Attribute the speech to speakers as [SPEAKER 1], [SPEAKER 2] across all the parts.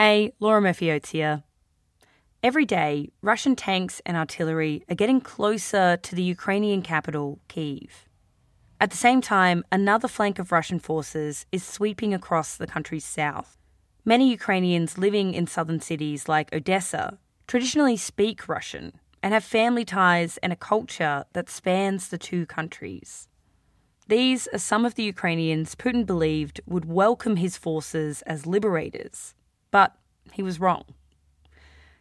[SPEAKER 1] Hey, Laura Murphy here. Every day, Russian tanks and artillery are getting closer to the Ukrainian capital, Kyiv. At the same time, another flank of Russian forces is sweeping across the country's south. Many Ukrainians living in southern cities like Odessa traditionally speak Russian and have family ties and a culture that spans the two countries. These are some of the Ukrainians Putin believed would welcome his forces as liberators, but he was wrong.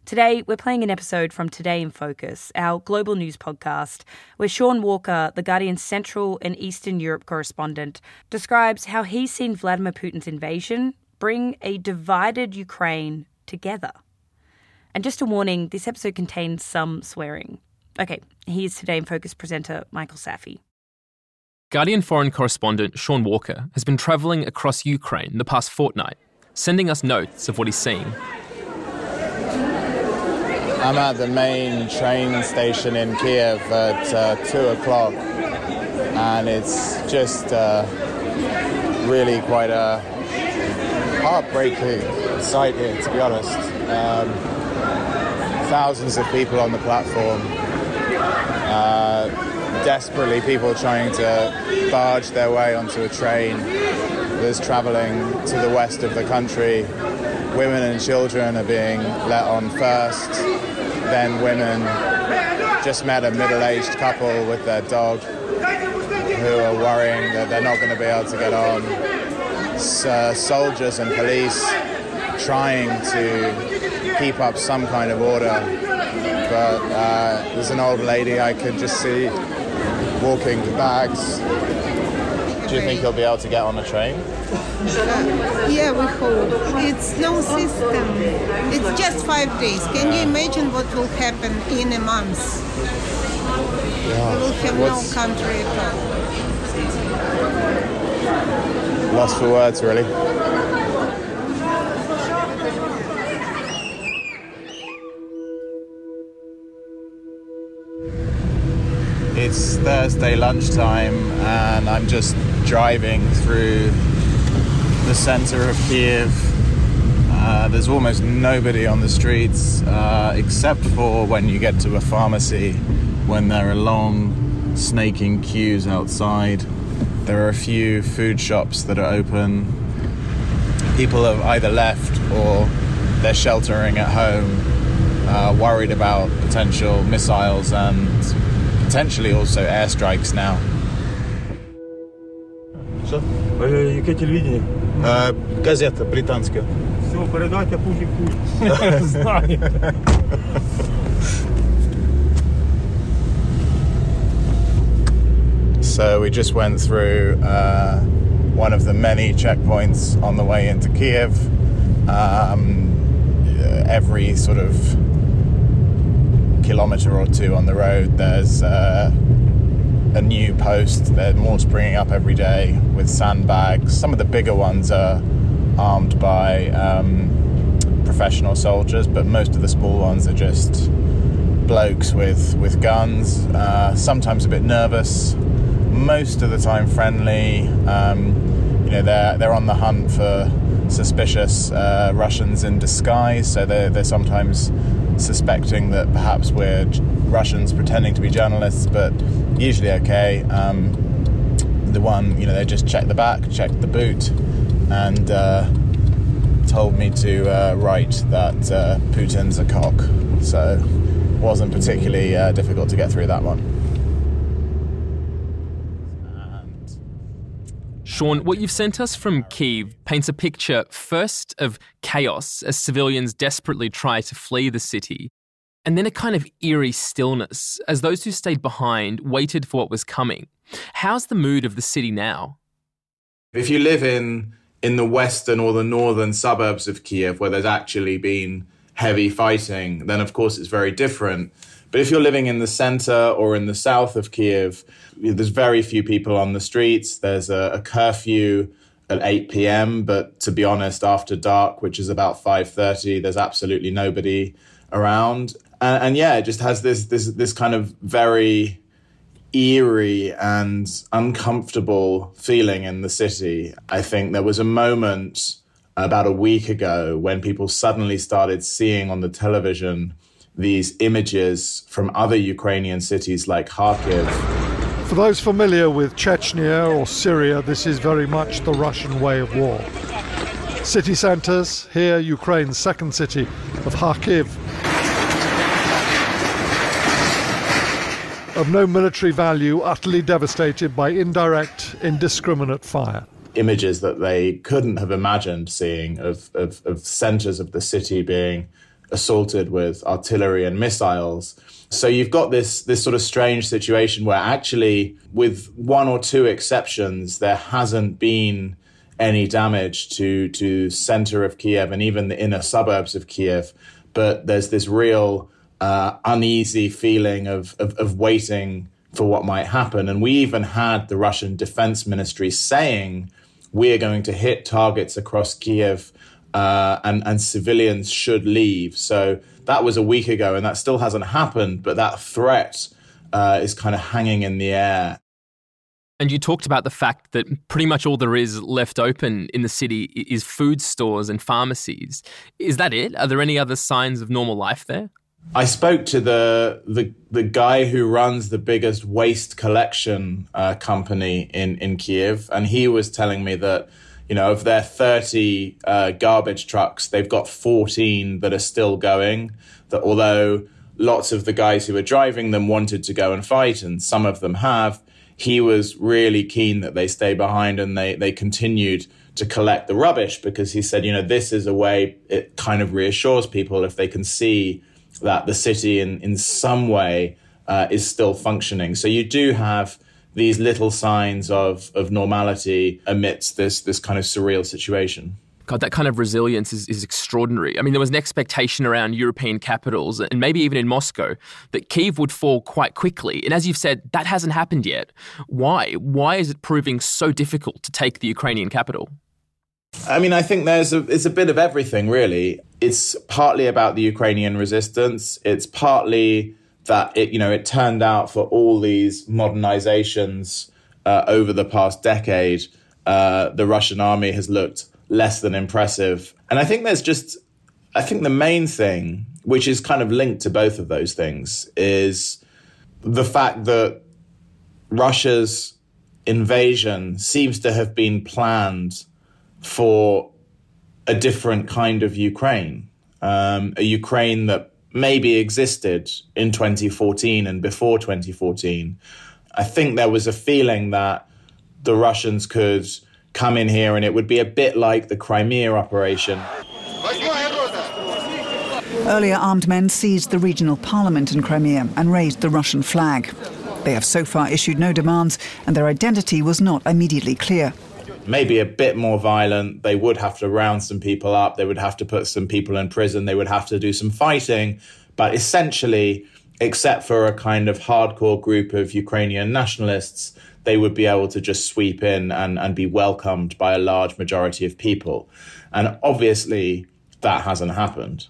[SPEAKER 1] Today, we're playing an episode from Today in Focus, our global news podcast, where Shaun Walker, the Guardian's Central and Eastern Europe correspondent, describes how he's seen Vladimir Putin's invasion bring a divided Ukraine together. And just a warning this episode contains some swearing. Okay, here's Today in Focus presenter Michael Safi.
[SPEAKER 2] Guardian foreign correspondent Shaun Walker has been travelling across Ukraine the past fortnight, sending us notes of what he's seeing.
[SPEAKER 3] I'm at the main train station in Kiev at uh, 2 o'clock, and it's just uh, really quite a heartbreaking sight here, to be honest. Um, thousands of people on the platform, uh, desperately people trying to barge their way onto a train that's traveling to the west of the country. Women and children are being let on first then women. Just met a middle aged couple with their dog who are worrying that they're not going to be able to get on. Uh, soldiers and police trying to keep up some kind of order. But uh, there's an old lady I could just see walking the bags. Do you think you'll be able to get on a train?
[SPEAKER 4] Uh, yeah, we hope. It's no system. It's just five days. Can you imagine what will happen in a month?
[SPEAKER 3] Yeah.
[SPEAKER 4] We will have
[SPEAKER 3] What's-
[SPEAKER 4] no country at all.
[SPEAKER 3] Lost for words, really. It's Thursday lunchtime, and I'm just driving through the center of Kiev. Uh, there's almost nobody on the streets uh, except for when you get to a pharmacy when there are long snaking queues outside. There are a few food shops that are open. People have either left or they're sheltering at home, uh, worried about potential missiles and potentially also airstrikes now.
[SPEAKER 5] Що? Е, Яке телевидение?
[SPEAKER 3] газета британська.
[SPEAKER 5] Все, передайте Путін Путін. Знаю.
[SPEAKER 3] So we just went through uh, one of the many checkpoints on the way into Kiev. Um, every sort of kilometre or two on the road, there's uh, a new post. There's more springing up every day with sandbags. Some of the bigger ones are armed by um, professional soldiers, but most of the small ones are just blokes with with guns. Uh, sometimes a bit nervous. Most of the time friendly. Um, you know, they're they're on the hunt for suspicious uh, Russians in disguise. So they're they're sometimes suspecting that perhaps we're Russians pretending to be journalists, but usually okay. Um, the one, you know, they just checked the back, checked the boot, and uh, told me to uh, write that uh, Putin's a cock. So wasn't particularly uh, difficult to get through that one.
[SPEAKER 2] Shaun, what you've sent us from Kiev paints a picture first of chaos as civilians desperately try to flee the city, and then a kind of eerie stillness as those who stayed behind waited for what was coming. How's the mood of the city now?
[SPEAKER 3] if you live in in the western or the northern suburbs of Kiev, where there's actually been heavy fighting, then of course it's very different. But if you're living in the center or in the south of Kiev, there's very few people on the streets. There's a, a curfew at 8 p.m. But to be honest, after dark, which is about 5:30, there's absolutely nobody around. And, and yeah, it just has this this this kind of very eerie and uncomfortable feeling in the city. I think there was a moment about a week ago when people suddenly started seeing on the television these images from other Ukrainian cities like Kharkiv.
[SPEAKER 6] For those familiar with Chechnya or Syria, this is very much the Russian way of war. City centres, here Ukraine's second city of Kharkiv. Of no military value, utterly devastated by indirect, indiscriminate fire
[SPEAKER 3] images that they couldn't have imagined seeing of, of, of centers of the city being assaulted with artillery and missiles. So you've got this this sort of strange situation where actually, with one or two exceptions, there hasn't been any damage to to center of Kiev and even the inner suburbs of Kiev. But there's this real uh, uneasy feeling of, of of waiting for what might happen. And we even had the Russian Defense Ministry saying we're going to hit targets across Kiev uh, and, and civilians should leave. So that was a week ago, and that still hasn't happened, but that threat uh, is kind of hanging in the air.
[SPEAKER 2] And you talked about the fact that pretty much all there is left open in the city is food stores and pharmacies. Is that it? Are there any other signs of normal life there?
[SPEAKER 3] I spoke to the the the guy who runs the biggest waste collection uh, company in in Kiev, and he was telling me that you know of their thirty uh, garbage trucks, they've got fourteen that are still going. That although lots of the guys who were driving them wanted to go and fight, and some of them have, he was really keen that they stay behind and they they continued to collect the rubbish because he said, you know, this is a way it kind of reassures people if they can see that the city in, in some way uh, is still functioning. So you do have these little signs of, of normality amidst this, this kind of surreal situation.
[SPEAKER 2] God, that kind of resilience is, is extraordinary. I mean, there was an expectation around European capitals and maybe even in Moscow that Kiev would fall quite quickly. And as you've said, that hasn't happened yet. Why? Why is it proving so difficult to take the Ukrainian capital?
[SPEAKER 3] I mean, I think there's a, it's a bit of everything, really. It's partly about the Ukrainian resistance. It's partly that it, you know, it turned out for all these modernizations uh, over the past decade, uh, the Russian army has looked less than impressive. And I think there's just, I think the main thing, which is kind of linked to both of those things, is the fact that Russia's invasion seems to have been planned for a different kind of Ukraine, um, a Ukraine that maybe existed in 2014 and before 2014. I think there was a feeling that the Russians could come in here and it would be a bit like the Crimea operation.
[SPEAKER 7] Earlier, armed men seized the regional parliament in Crimea and raised the Russian flag. They have so far issued no demands, and their identity was not immediately clear
[SPEAKER 3] maybe a bit more violent. They would have to round some people up. They would have to put some people in prison. They would have to do some fighting. But essentially, except for a kind of hardcore group of Ukrainian nationalists, they would be able to just sweep in and, and be welcomed by a large majority of people. And obviously, that hasn't happened.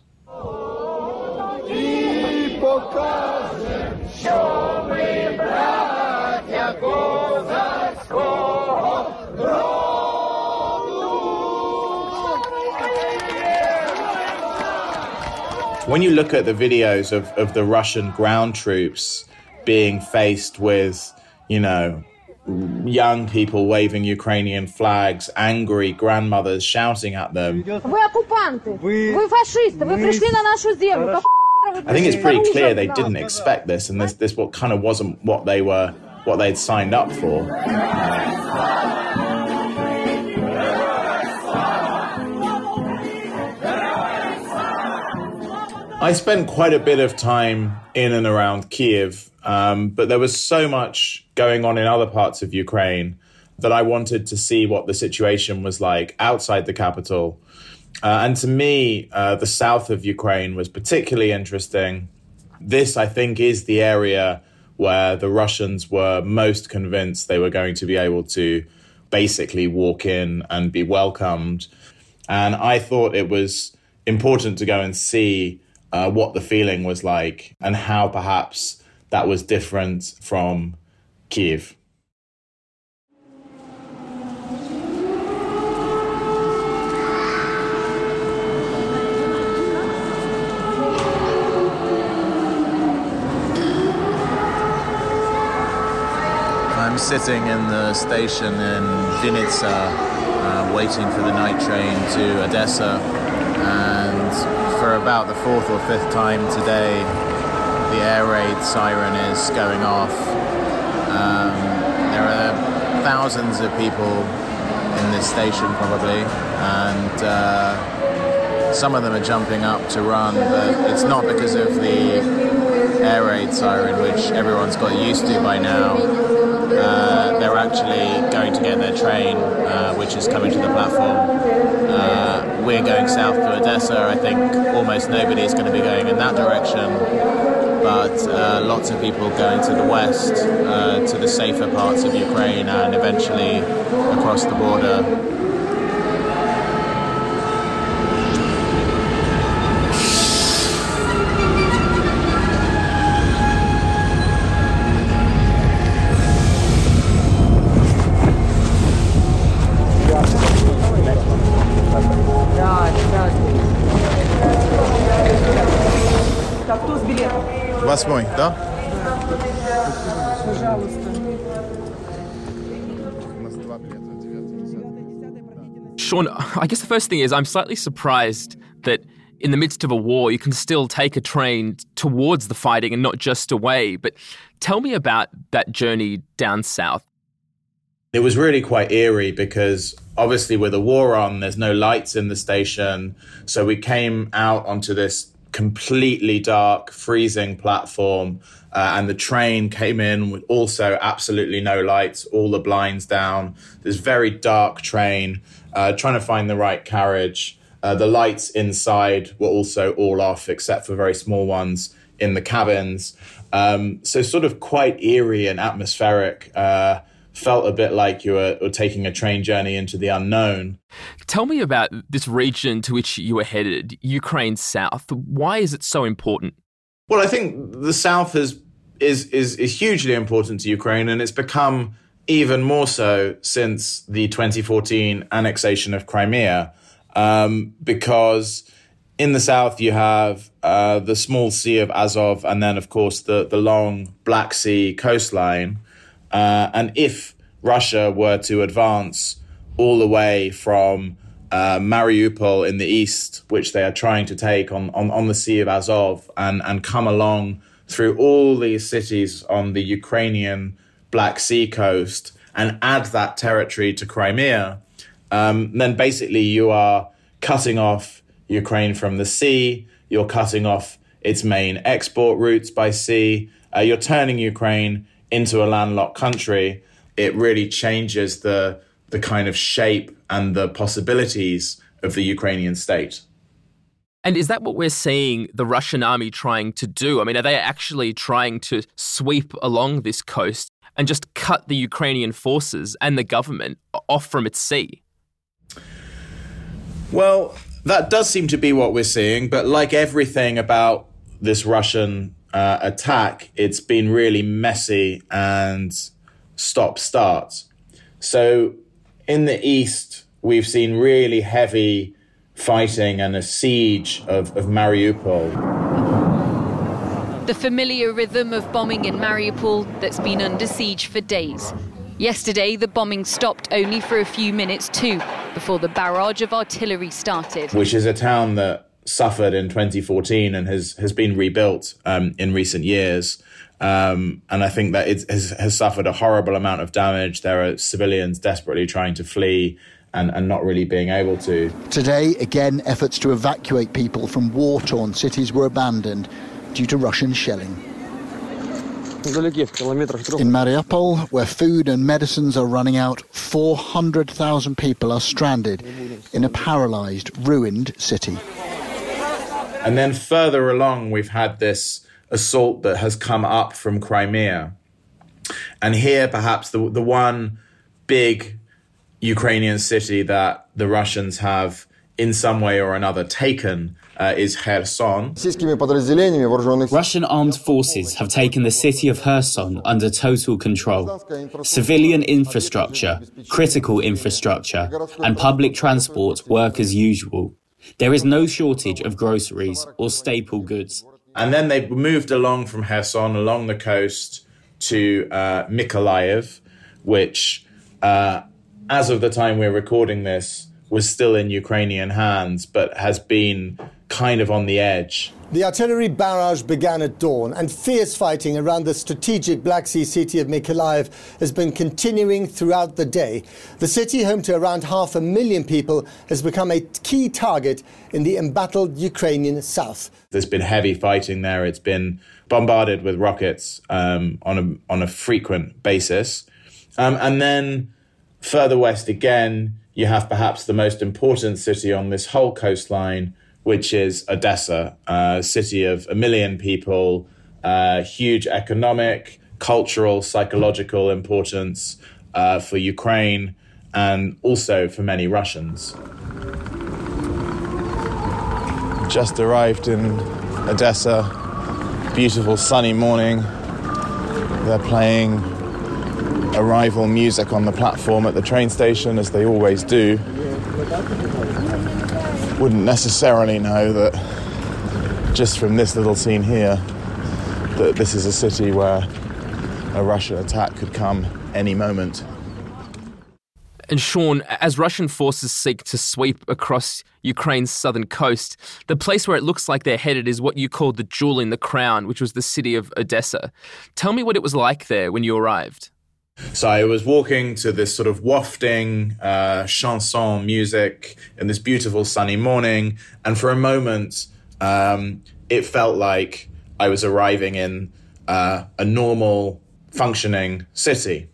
[SPEAKER 3] When you look at the videos of, of the Russian ground troops being faced with, you know, young people waving Ukrainian flags, angry grandmothers shouting at them. I think it's pretty clear they didn't expect this, and this this what kind of wasn't what they were what they'd signed up for. I spent quite a bit of time in and around Kiev, um, but there was so much going on in other parts of Ukraine that I wanted to see what the situation was like outside the capital. Uh, and to me, uh, the south of Ukraine was particularly interesting. This, I think, is the area where the Russians were most convinced they were going to be able to basically walk in and be welcomed. And I thought it was important to go and see uh, what the feeling was like and how perhaps that was different from Kiev. I'm sitting in the station in Vinitsa, uh, waiting for the night train to Odessa. Uh, and for about the fourth or fifth time today, the air raid siren is going off. Um, there are thousands of people in this station, probably, and uh, some of them are jumping up to run, but it's not because of the air raid siren, which everyone's got used to by now. Uh, they're actually going to get their train, uh, which is coming to the platform. Uh, we're going south to Odessa. I think almost nobody is going to be going in that direction, but uh, lots of people going to the west, uh, to the safer parts of Ukraine, and eventually across the border. да?
[SPEAKER 2] Shaun, I guess the first thing is I'm slightly surprised that in the midst of a war, you can still take a train towards the fighting and not just away. But tell me about that journey down south.
[SPEAKER 3] It was really quite eerie because obviously, with a war on, there's no lights in the station. So we came out onto this completely dark, freezing platform. Uh, and the train came in with also absolutely no lights, all the blinds down. This very dark train, uh, trying to find the right carriage. Uh, the lights inside were also all off, except for very small ones in the cabins. Um, so, sort of quite eerie and atmospheric. Uh, felt a bit like you were, were, taking a train journey into the unknown.
[SPEAKER 2] Tell me about this region to which you were headed, Ukraine South. Why is it so important?
[SPEAKER 3] Well, I think the South is is is, is hugely important to Ukraine, and it's become even more so since the 2014 annexation of Crimea, um, because in the south you have uh, the small Sea of Azov, and then of course the the long Black Sea coastline. Uh, and if Russia were to advance all the way from uh, Mariupol in the east, which they are trying to take on, on, on the Sea of Azov, and, and come along through all these cities on the Ukrainian Black Sea coast and add that territory to Crimea, um, then basically you are cutting off Ukraine from the sea, you're cutting off its main export routes by sea, uh, you're turning Ukraine into a landlocked country, it really changes the the kind of shape and the possibilities of the Ukrainian state.
[SPEAKER 2] And is that what we're seeing the Russian army trying to do? I mean, are they actually trying to sweep along this coast and just cut the Ukrainian forces and the government off from its sea?
[SPEAKER 3] Well, that does seem to be what we're seeing, but like everything about this Russian uh, attack, it's been really messy and stop start. So in the east, we've seen really heavy fighting and a siege of, of Mariupol.
[SPEAKER 8] The familiar rhythm of bombing in Mariupol that's been under siege for days. Yesterday, the bombing stopped only for a few minutes too, before the barrage of artillery started.
[SPEAKER 3] Which is a town that suffered in 2014 and has has been rebuilt um, in recent years. Um, and I think that it has, has, suffered a horrible amount of damage. There are civilians desperately trying to flee and, and not really being able to.
[SPEAKER 9] Today, again, efforts to evacuate people from war torn cities were abandoned due to Russian shelling. In Mariupol, where food and medicines are running out, 400,000 people are stranded in a paralyzed, ruined city.
[SPEAKER 3] And then further along, we've had this assault that has come up from Crimea. And here, perhaps the, the one big Ukrainian city that the Russians have in some way or another taken uh, is Kherson.
[SPEAKER 10] Russian armed forces have taken the city of Kherson under total control. Civilian infrastructure, critical infrastructure, and public transport work as usual. There is no shortage of groceries or staple goods.
[SPEAKER 3] And then they moved along from Kherson along the coast to uh, Mykolaiv, which, uh, as of the time we're recording this, was still in Ukrainian hands, but has been kind of on the edge.
[SPEAKER 11] The artillery barrage began at dawn, and fierce fighting around the strategic Black Sea city of Mykolaiv has been continuing throughout the day. The city, home to around half a million people, has become a key target in the embattled Ukrainian south.
[SPEAKER 3] There's been heavy fighting there. It's been bombarded with rockets um, on a on a frequent basis, um, and then further west again, you have perhaps the most important city on this whole coastline, which is Odessa, a city of a million people, uh, huge economic, cultural, psychological importance uh, for Ukraine and also for many Russians. Just arrived in Odessa, beautiful sunny morning. They're playing arrival music on the platform at the train station, as they always do, wouldn't necessarily know that just from this little scene here, that this is a city where a Russian attack could come any moment.
[SPEAKER 2] And Shaun, as Russian forces seek to sweep across Ukraine's southern coast, the place where it looks like they're headed is what you called the jewel in the crown, which was the city of Odessa. Tell me what it was like there when you arrived.
[SPEAKER 3] So I was walking to this sort of wafting uh, chanson music in this beautiful sunny morning, and for a moment, um, it felt like I was arriving in uh, a normal, functioning city.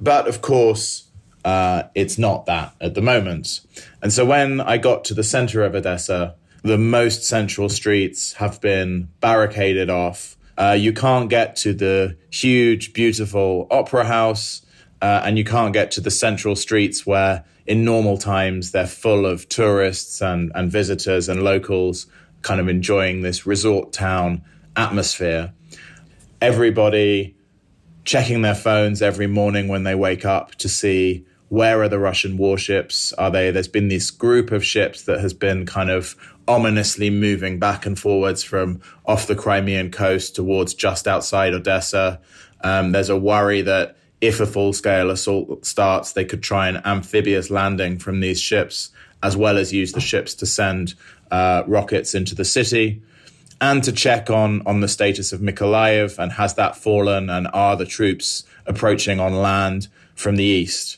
[SPEAKER 3] But of course, uh, it's not that at the moment. And so when I got to the center of Odessa, the most central streets have been barricaded off uh, you can't get to the huge, beautiful opera house, uh, and you can't get to the central streets where, in normal times, they're full of tourists and, and visitors and locals kind of enjoying this resort town atmosphere. Everybody checking their phones every morning when they wake up to see where are the Russian warships? Are they? There's been this group of ships that has been kind of ominously moving back and forwards from off the Crimean coast towards just outside Odessa. Um, there's a worry that if a full scale assault starts, they could try an amphibious landing from these ships, as well as use the ships to send uh, rockets into the city and to check on on the status of Mykolaiv and has that fallen and are the troops approaching on land from the east.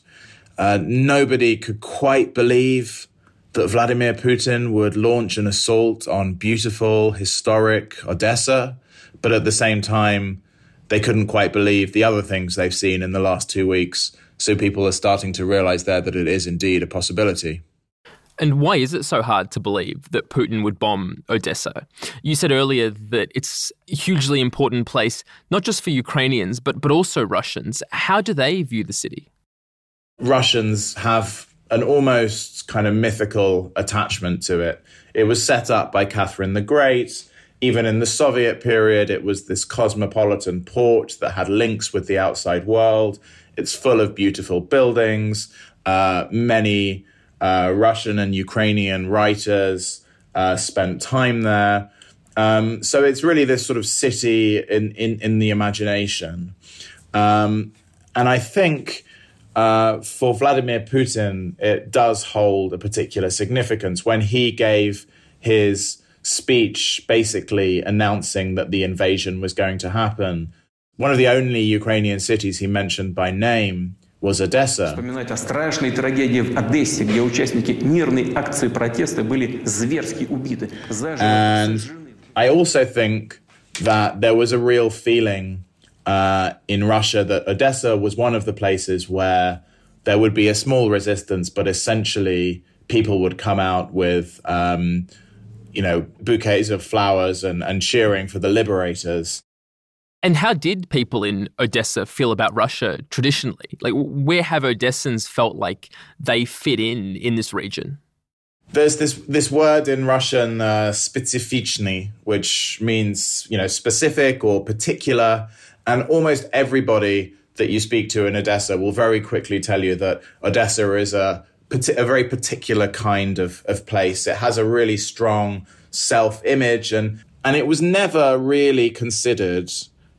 [SPEAKER 3] Uh, nobody could quite believe that Vladimir Putin would launch an assault on beautiful, historic Odessa, but at the same time, they couldn't quite believe the other things they've seen in the last two weeks. So people are starting to realize there that it is indeed a possibility.
[SPEAKER 2] And why is it so hard to believe that Putin would bomb Odessa? You said earlier that it's a hugely important place, not just for Ukrainians, but, but also Russians. How do they view the city?
[SPEAKER 3] Russians have an almost kind of mythical attachment to it. It was set up by Catherine the Great. Even in the Soviet period, it was this cosmopolitan port that had links with the outside world. It's full of beautiful buildings. Uh, many uh, Russian and Ukrainian writers uh, spent time there. Um, so it's really this sort of city in, in, in the imagination. Um, and I think uh, for Vladimir Putin, it does hold a particular significance. When he gave his speech basically announcing that the invasion was going to happen, one of the only Ukrainian cities he mentioned by name was Odessa. And I also think that there was a real feeling uh, in Russia that Odessa was one of the places where there would be a small resistance, but essentially people would come out with, um, you know, bouquets of flowers and, and cheering for the liberators.
[SPEAKER 2] And how did people in Odessa feel about Russia traditionally? Like, where have Odessans felt like they fit in in this region?
[SPEAKER 3] There's this this word in Russian, uh, which means you know specific or particular. And almost everybody that you speak to in Odessa will very quickly tell you that Odessa is a, a very particular kind of, of place. It has a really strong self image, and, and it was never really considered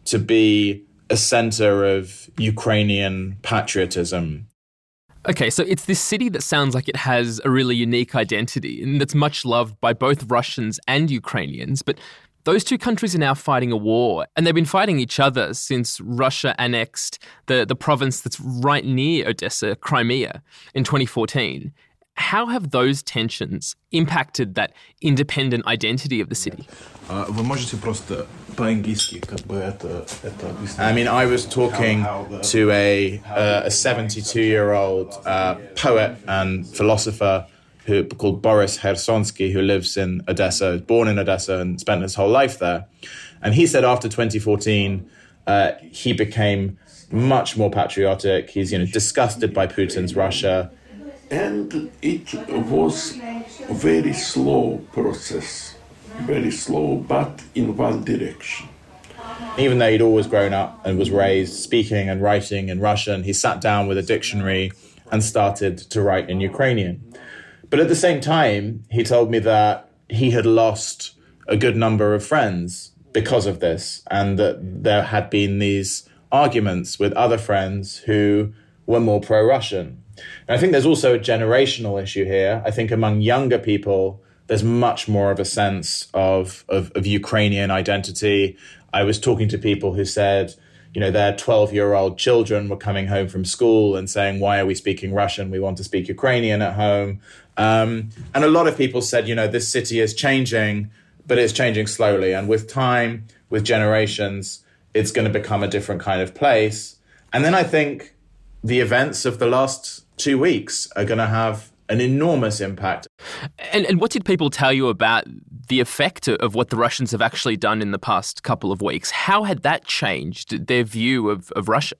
[SPEAKER 3] to be a center of Ukrainian patriotism.
[SPEAKER 2] Okay, so it's this city that sounds like it has a really unique identity and that's much loved by both Russians and Ukrainians. But those two countries are now fighting a war, and they've been fighting each other since Russia annexed the, the province that's right near Odessa, Crimea, in 2014. How have those tensions impacted that independent identity of the city?
[SPEAKER 3] I mean, I was talking to a, uh, a 72 year old uh, poet and philosopher who called Boris Khersonsky, who lives in Odessa, born in Odessa, and spent his whole life there. And he said after 2014, uh, he became much more patriotic. He's you know disgusted by Putin's Russia,
[SPEAKER 12] and it was a very slow process, very slow, but in one direction.
[SPEAKER 3] Even though he'd always grown up and was raised speaking and writing in Russian, he sat down with a dictionary and started to write in Ukrainian. But at the same time, he told me that he had lost a good number of friends because of this, and that there had been these arguments with other friends who were more pro Russian. And I think there's also a generational issue here. I think among younger people, there's much more of a sense of, of, of Ukrainian identity. I was talking to people who said, you know, their 12 year old children were coming home from school and saying, Why are we speaking Russian? We want to speak Ukrainian at home. Um, and a lot of people said, you know, this city is changing, but it's changing slowly. And with time, with generations, it's going to become a different kind of place. And then I think the events of the last two weeks are going to have an enormous impact.
[SPEAKER 2] And, and what did people tell you about the effect of what the Russians have actually done in the past couple of weeks? How had that changed their view of, of Russia?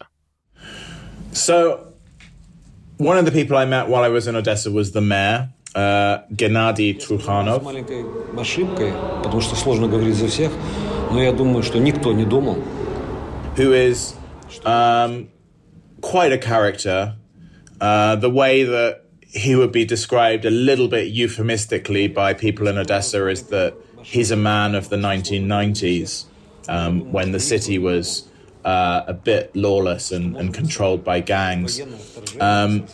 [SPEAKER 3] So one of the people I met while I was in Odessa was the mayor, uh, Gennady Trukhanov. Who is um, quite a character. Uh, the way that he would be described a little bit euphemistically by people in Odessa is that he's a man of the 1990s um, when the city was uh, a bit lawless and, and controlled by gangs. Um,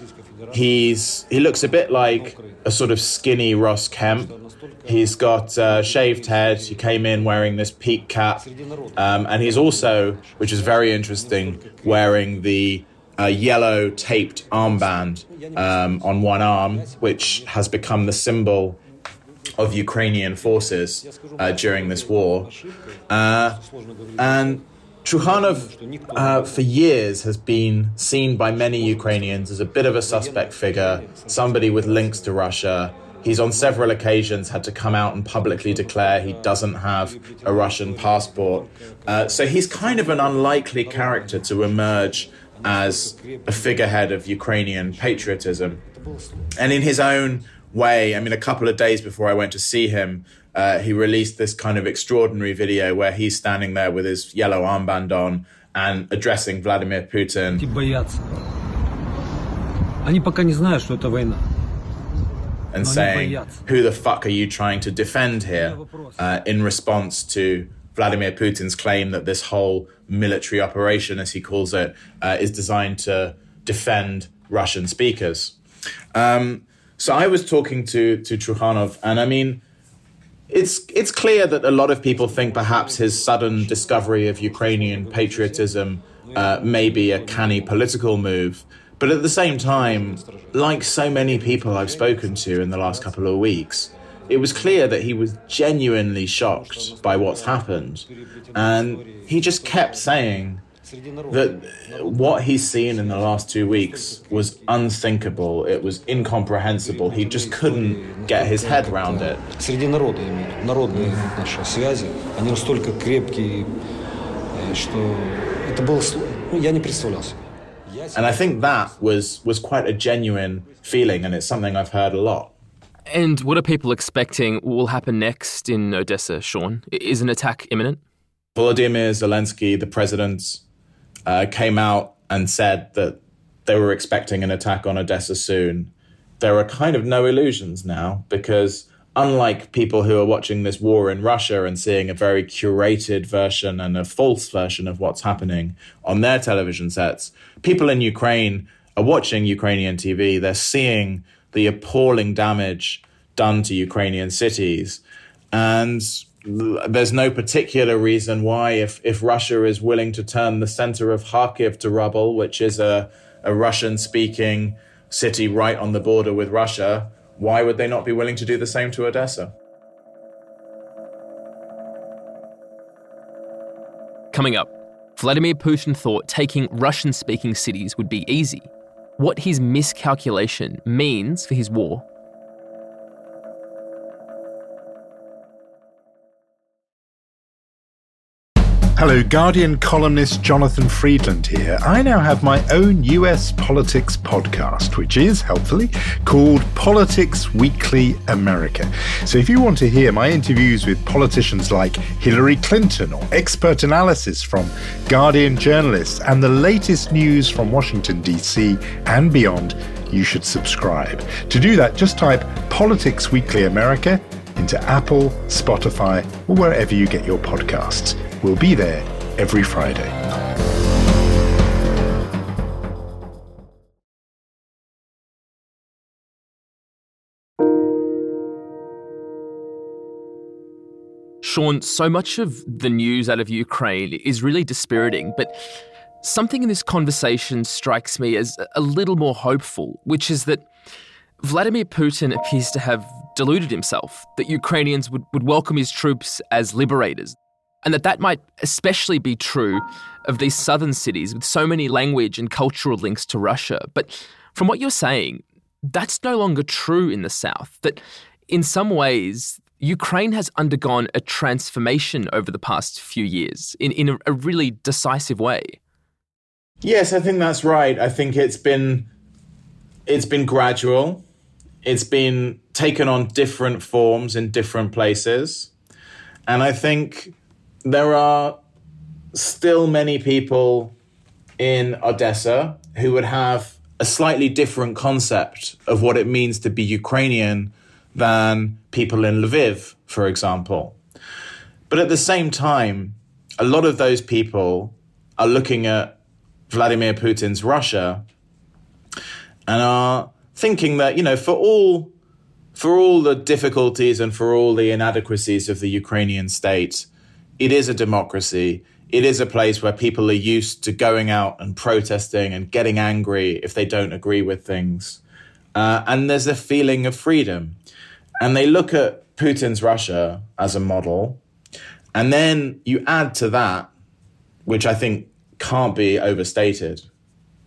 [SPEAKER 3] he's he looks a bit like a sort of skinny Ross Kemp. He's got a shaved head. He came in wearing this peak cap, um, and he's also, which is very interesting, wearing the uh, yellow taped armband um, on one arm, which has become the symbol of Ukrainian forces uh, during this war. Uh, and Trukhanov, uh, for years, has been seen by many Ukrainians as a bit of a suspect figure, somebody with links to Russia. He's on several occasions had to come out and publicly declare he doesn't have a Russian passport. Uh, so he's kind of an unlikely character to emerge as a figurehead of Ukrainian patriotism. And in his own way, I mean, a couple of days before I went to see him, uh, he released this kind of extraordinary video where he's standing there with his yellow armband on and addressing Vladimir Putin. And saying, Who the fuck are you trying to defend here? Uh, in response to Vladimir Putin's claim that this whole military operation, as he calls it, uh, is designed to defend Russian speakers. Um, so I was talking to to Trukhanov, and I mean, it's it's clear that a lot of people think perhaps his sudden discovery of Ukrainian patriotism uh, may be a canny political move. But at the same time, like so many people I've spoken to in the last couple of weeks, it was clear that he was genuinely shocked by what's happened. And he just kept saying that what he's seen in the last two weeks was unthinkable. It was incomprehensible. He just couldn't get his head around it. Среди народа имеют, народные наши связи, они настолько крепкие, что это было, я не представлял себе. And I think that was was quite a genuine feeling, and it's something I've heard a lot.
[SPEAKER 2] And what are people expecting will happen next in Odessa, Shaun? Is an attack imminent?
[SPEAKER 3] Volodymyr Zelensky, the president, uh, came out and said that they were expecting an attack on Odessa soon. There are kind of no illusions now because unlike people who are watching this war in Russia and seeing a very curated version and a false version of what's happening on their television sets, people in Ukraine are watching Ukrainian TV. They're seeing the appalling damage done to Ukrainian cities. And there's no particular reason why, if, if Russia is willing to turn the center of Kharkiv to rubble, which is a, a Russian speaking city right on the border with Russia, why would they not be willing to do the same to Odessa?
[SPEAKER 2] Coming up, Vladimir Putin thought taking Russian speaking cities would be easy. What his miscalculation means for his war
[SPEAKER 13] Hello, Guardian columnist Jonathan Freedland here. I now have my own US politics podcast, which is, helpfully, called Politics Weekly America. So if you want to hear my interviews with politicians like Hillary Clinton or expert analysis from Guardian journalists and the latest news from Washington, D.C. and beyond, you should subscribe. To do that, just type Politics Weekly America into Apple, Spotify, or wherever you get your podcasts. We'll be there every Friday.
[SPEAKER 2] Shaun, so much of the news out of Ukraine is really dispiriting, but something in this conversation strikes me as a little more hopeful, which is that Vladimir Putin appears to have deluded himself, that Ukrainians would, would welcome his troops as liberators, and that that might especially be true of these southern cities with so many language and cultural links to Russia. But from what you're saying, that's no longer true in the south. That in some ways, Ukraine has undergone a transformation over the past few years in, in a, a really decisive way.
[SPEAKER 3] Yes, I think that's right. I think it's been it's been gradual. It's been taken on different forms in different places. And I think there are still many people in Odessa who would have a slightly different concept of what it means to be Ukrainian than people in Lviv, for example. But at the same time, a lot of those people are looking at Vladimir Putin's Russia and are thinking that, you know, for all for all the difficulties and for all the inadequacies of the Ukrainian state, it is a democracy. It is a place where people are used to going out and protesting and getting angry if they don't agree with things. Uh, and there's a feeling of freedom. And they look at Putin's Russia as a model. And then you add to that, which I think can't be overstated,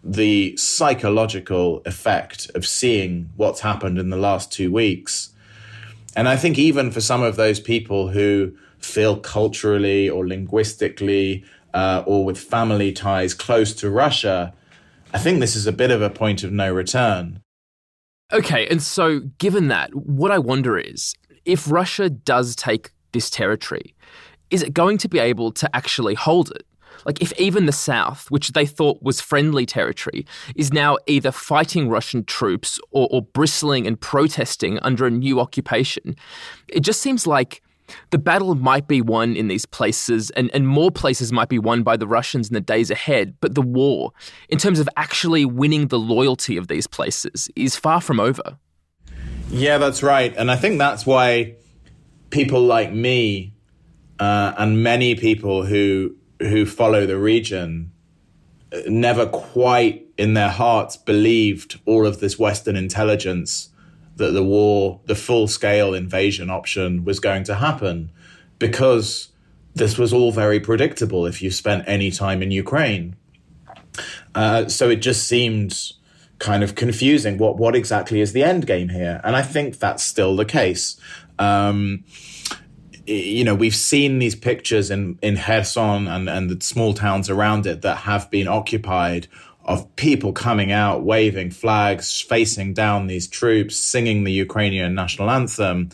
[SPEAKER 3] the psychological effect of seeing what's happened in the last two weeks. And I think even for some of those people who feel culturally or linguistically uh, or with family ties close to Russia, I think this is a bit of a point of no return.
[SPEAKER 2] Okay, and so given that, what I wonder is if Russia does take this territory, is it going to be able to actually hold it? Like, if even the South, which they thought was friendly territory, is now either fighting Russian troops or, or bristling and protesting under a new occupation, it just seems like the battle might be won in these places, and, and more places might be won by the Russians in the days ahead. But the war, in terms of actually winning the loyalty of these places, is far from over.
[SPEAKER 3] Yeah, that's right. And I think that's why people like me uh, and many people who who follow the region uh, never quite in their hearts believed all of this Western intelligence that the war, the full scale invasion option was going to happen because this was all very predictable if you spent any time in Ukraine. Uh, so it just seemed kind of confusing. What what exactly is the end game here? And I think that's still the case. Um, you know, we've seen these pictures in in Kherson and and the small towns around it that have been occupied of people coming out, waving flags, facing down these troops, singing the Ukrainian national anthem.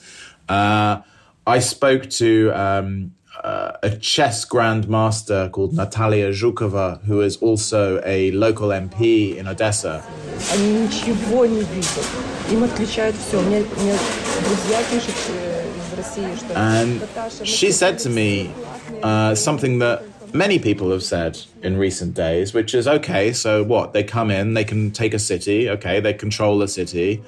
[SPEAKER 3] Uh, I spoke to um, uh, a chess grandmaster called Natalia Zhukova, who is also a local MP in Odessa. Они ничего не видят. Им отключают все. У меня, у меня друзья пишут, And she said to me uh, something that many people have said in recent days, which is okay, so what? They come in, they can take a city, okay, they control a city,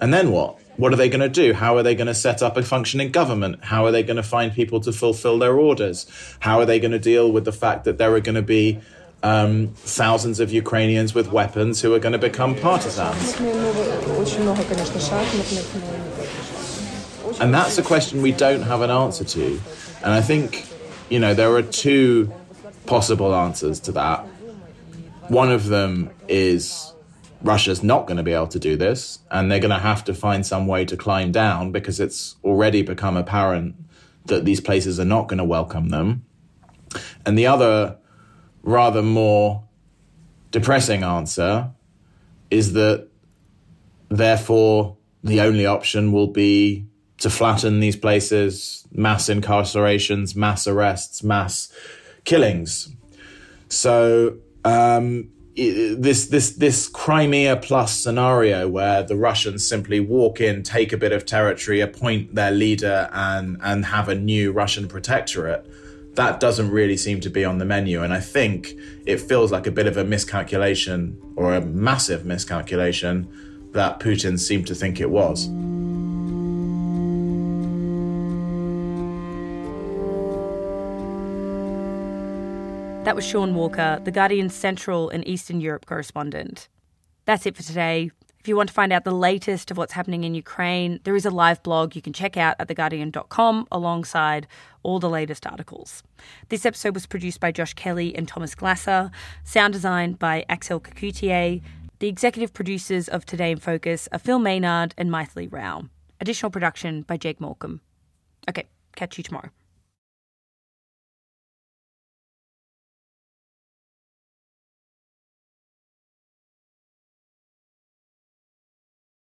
[SPEAKER 3] and then what? What are they going to do? How are they going to set up a functioning government? How are they going to find people to fulfill their orders? How are they going to deal with the fact that there are going to be um, thousands of Ukrainians with weapons who are going to become partisans? And that's a question we don't have an answer to. And I think, you know, there are two possible answers to that. One of them is Russia's not going to be able to do this, and they're going to have to find some way to climb down because it's already become apparent that these places are not going to welcome them. And the other, rather more depressing answer is that therefore the only option will be to flatten these places, mass incarcerations, mass arrests, mass killings. So, um, this this this Crimea plus scenario where the Russians simply walk in, take a bit of territory, appoint their leader, and and have a new Russian protectorate. That doesn't really seem to be on the menu, and I think it feels like a bit of a miscalculation or a massive miscalculation that Putin seemed to think it was.
[SPEAKER 1] That was Shaun Walker, The Guardian's Central and Eastern Europe correspondent. That's it for today. If you want to find out the latest of what's happening in Ukraine, there is a live blog you can check out at theguardian.com alongside all the latest articles. This episode was produced by Josh Kelly and Thomas Glasser, sound designed by Axel Kacoutié. The executive producers of Today in Focus are Phil Maynard and Mythili Rao. Additional production by Jake Morecambe. Okay, catch you tomorrow.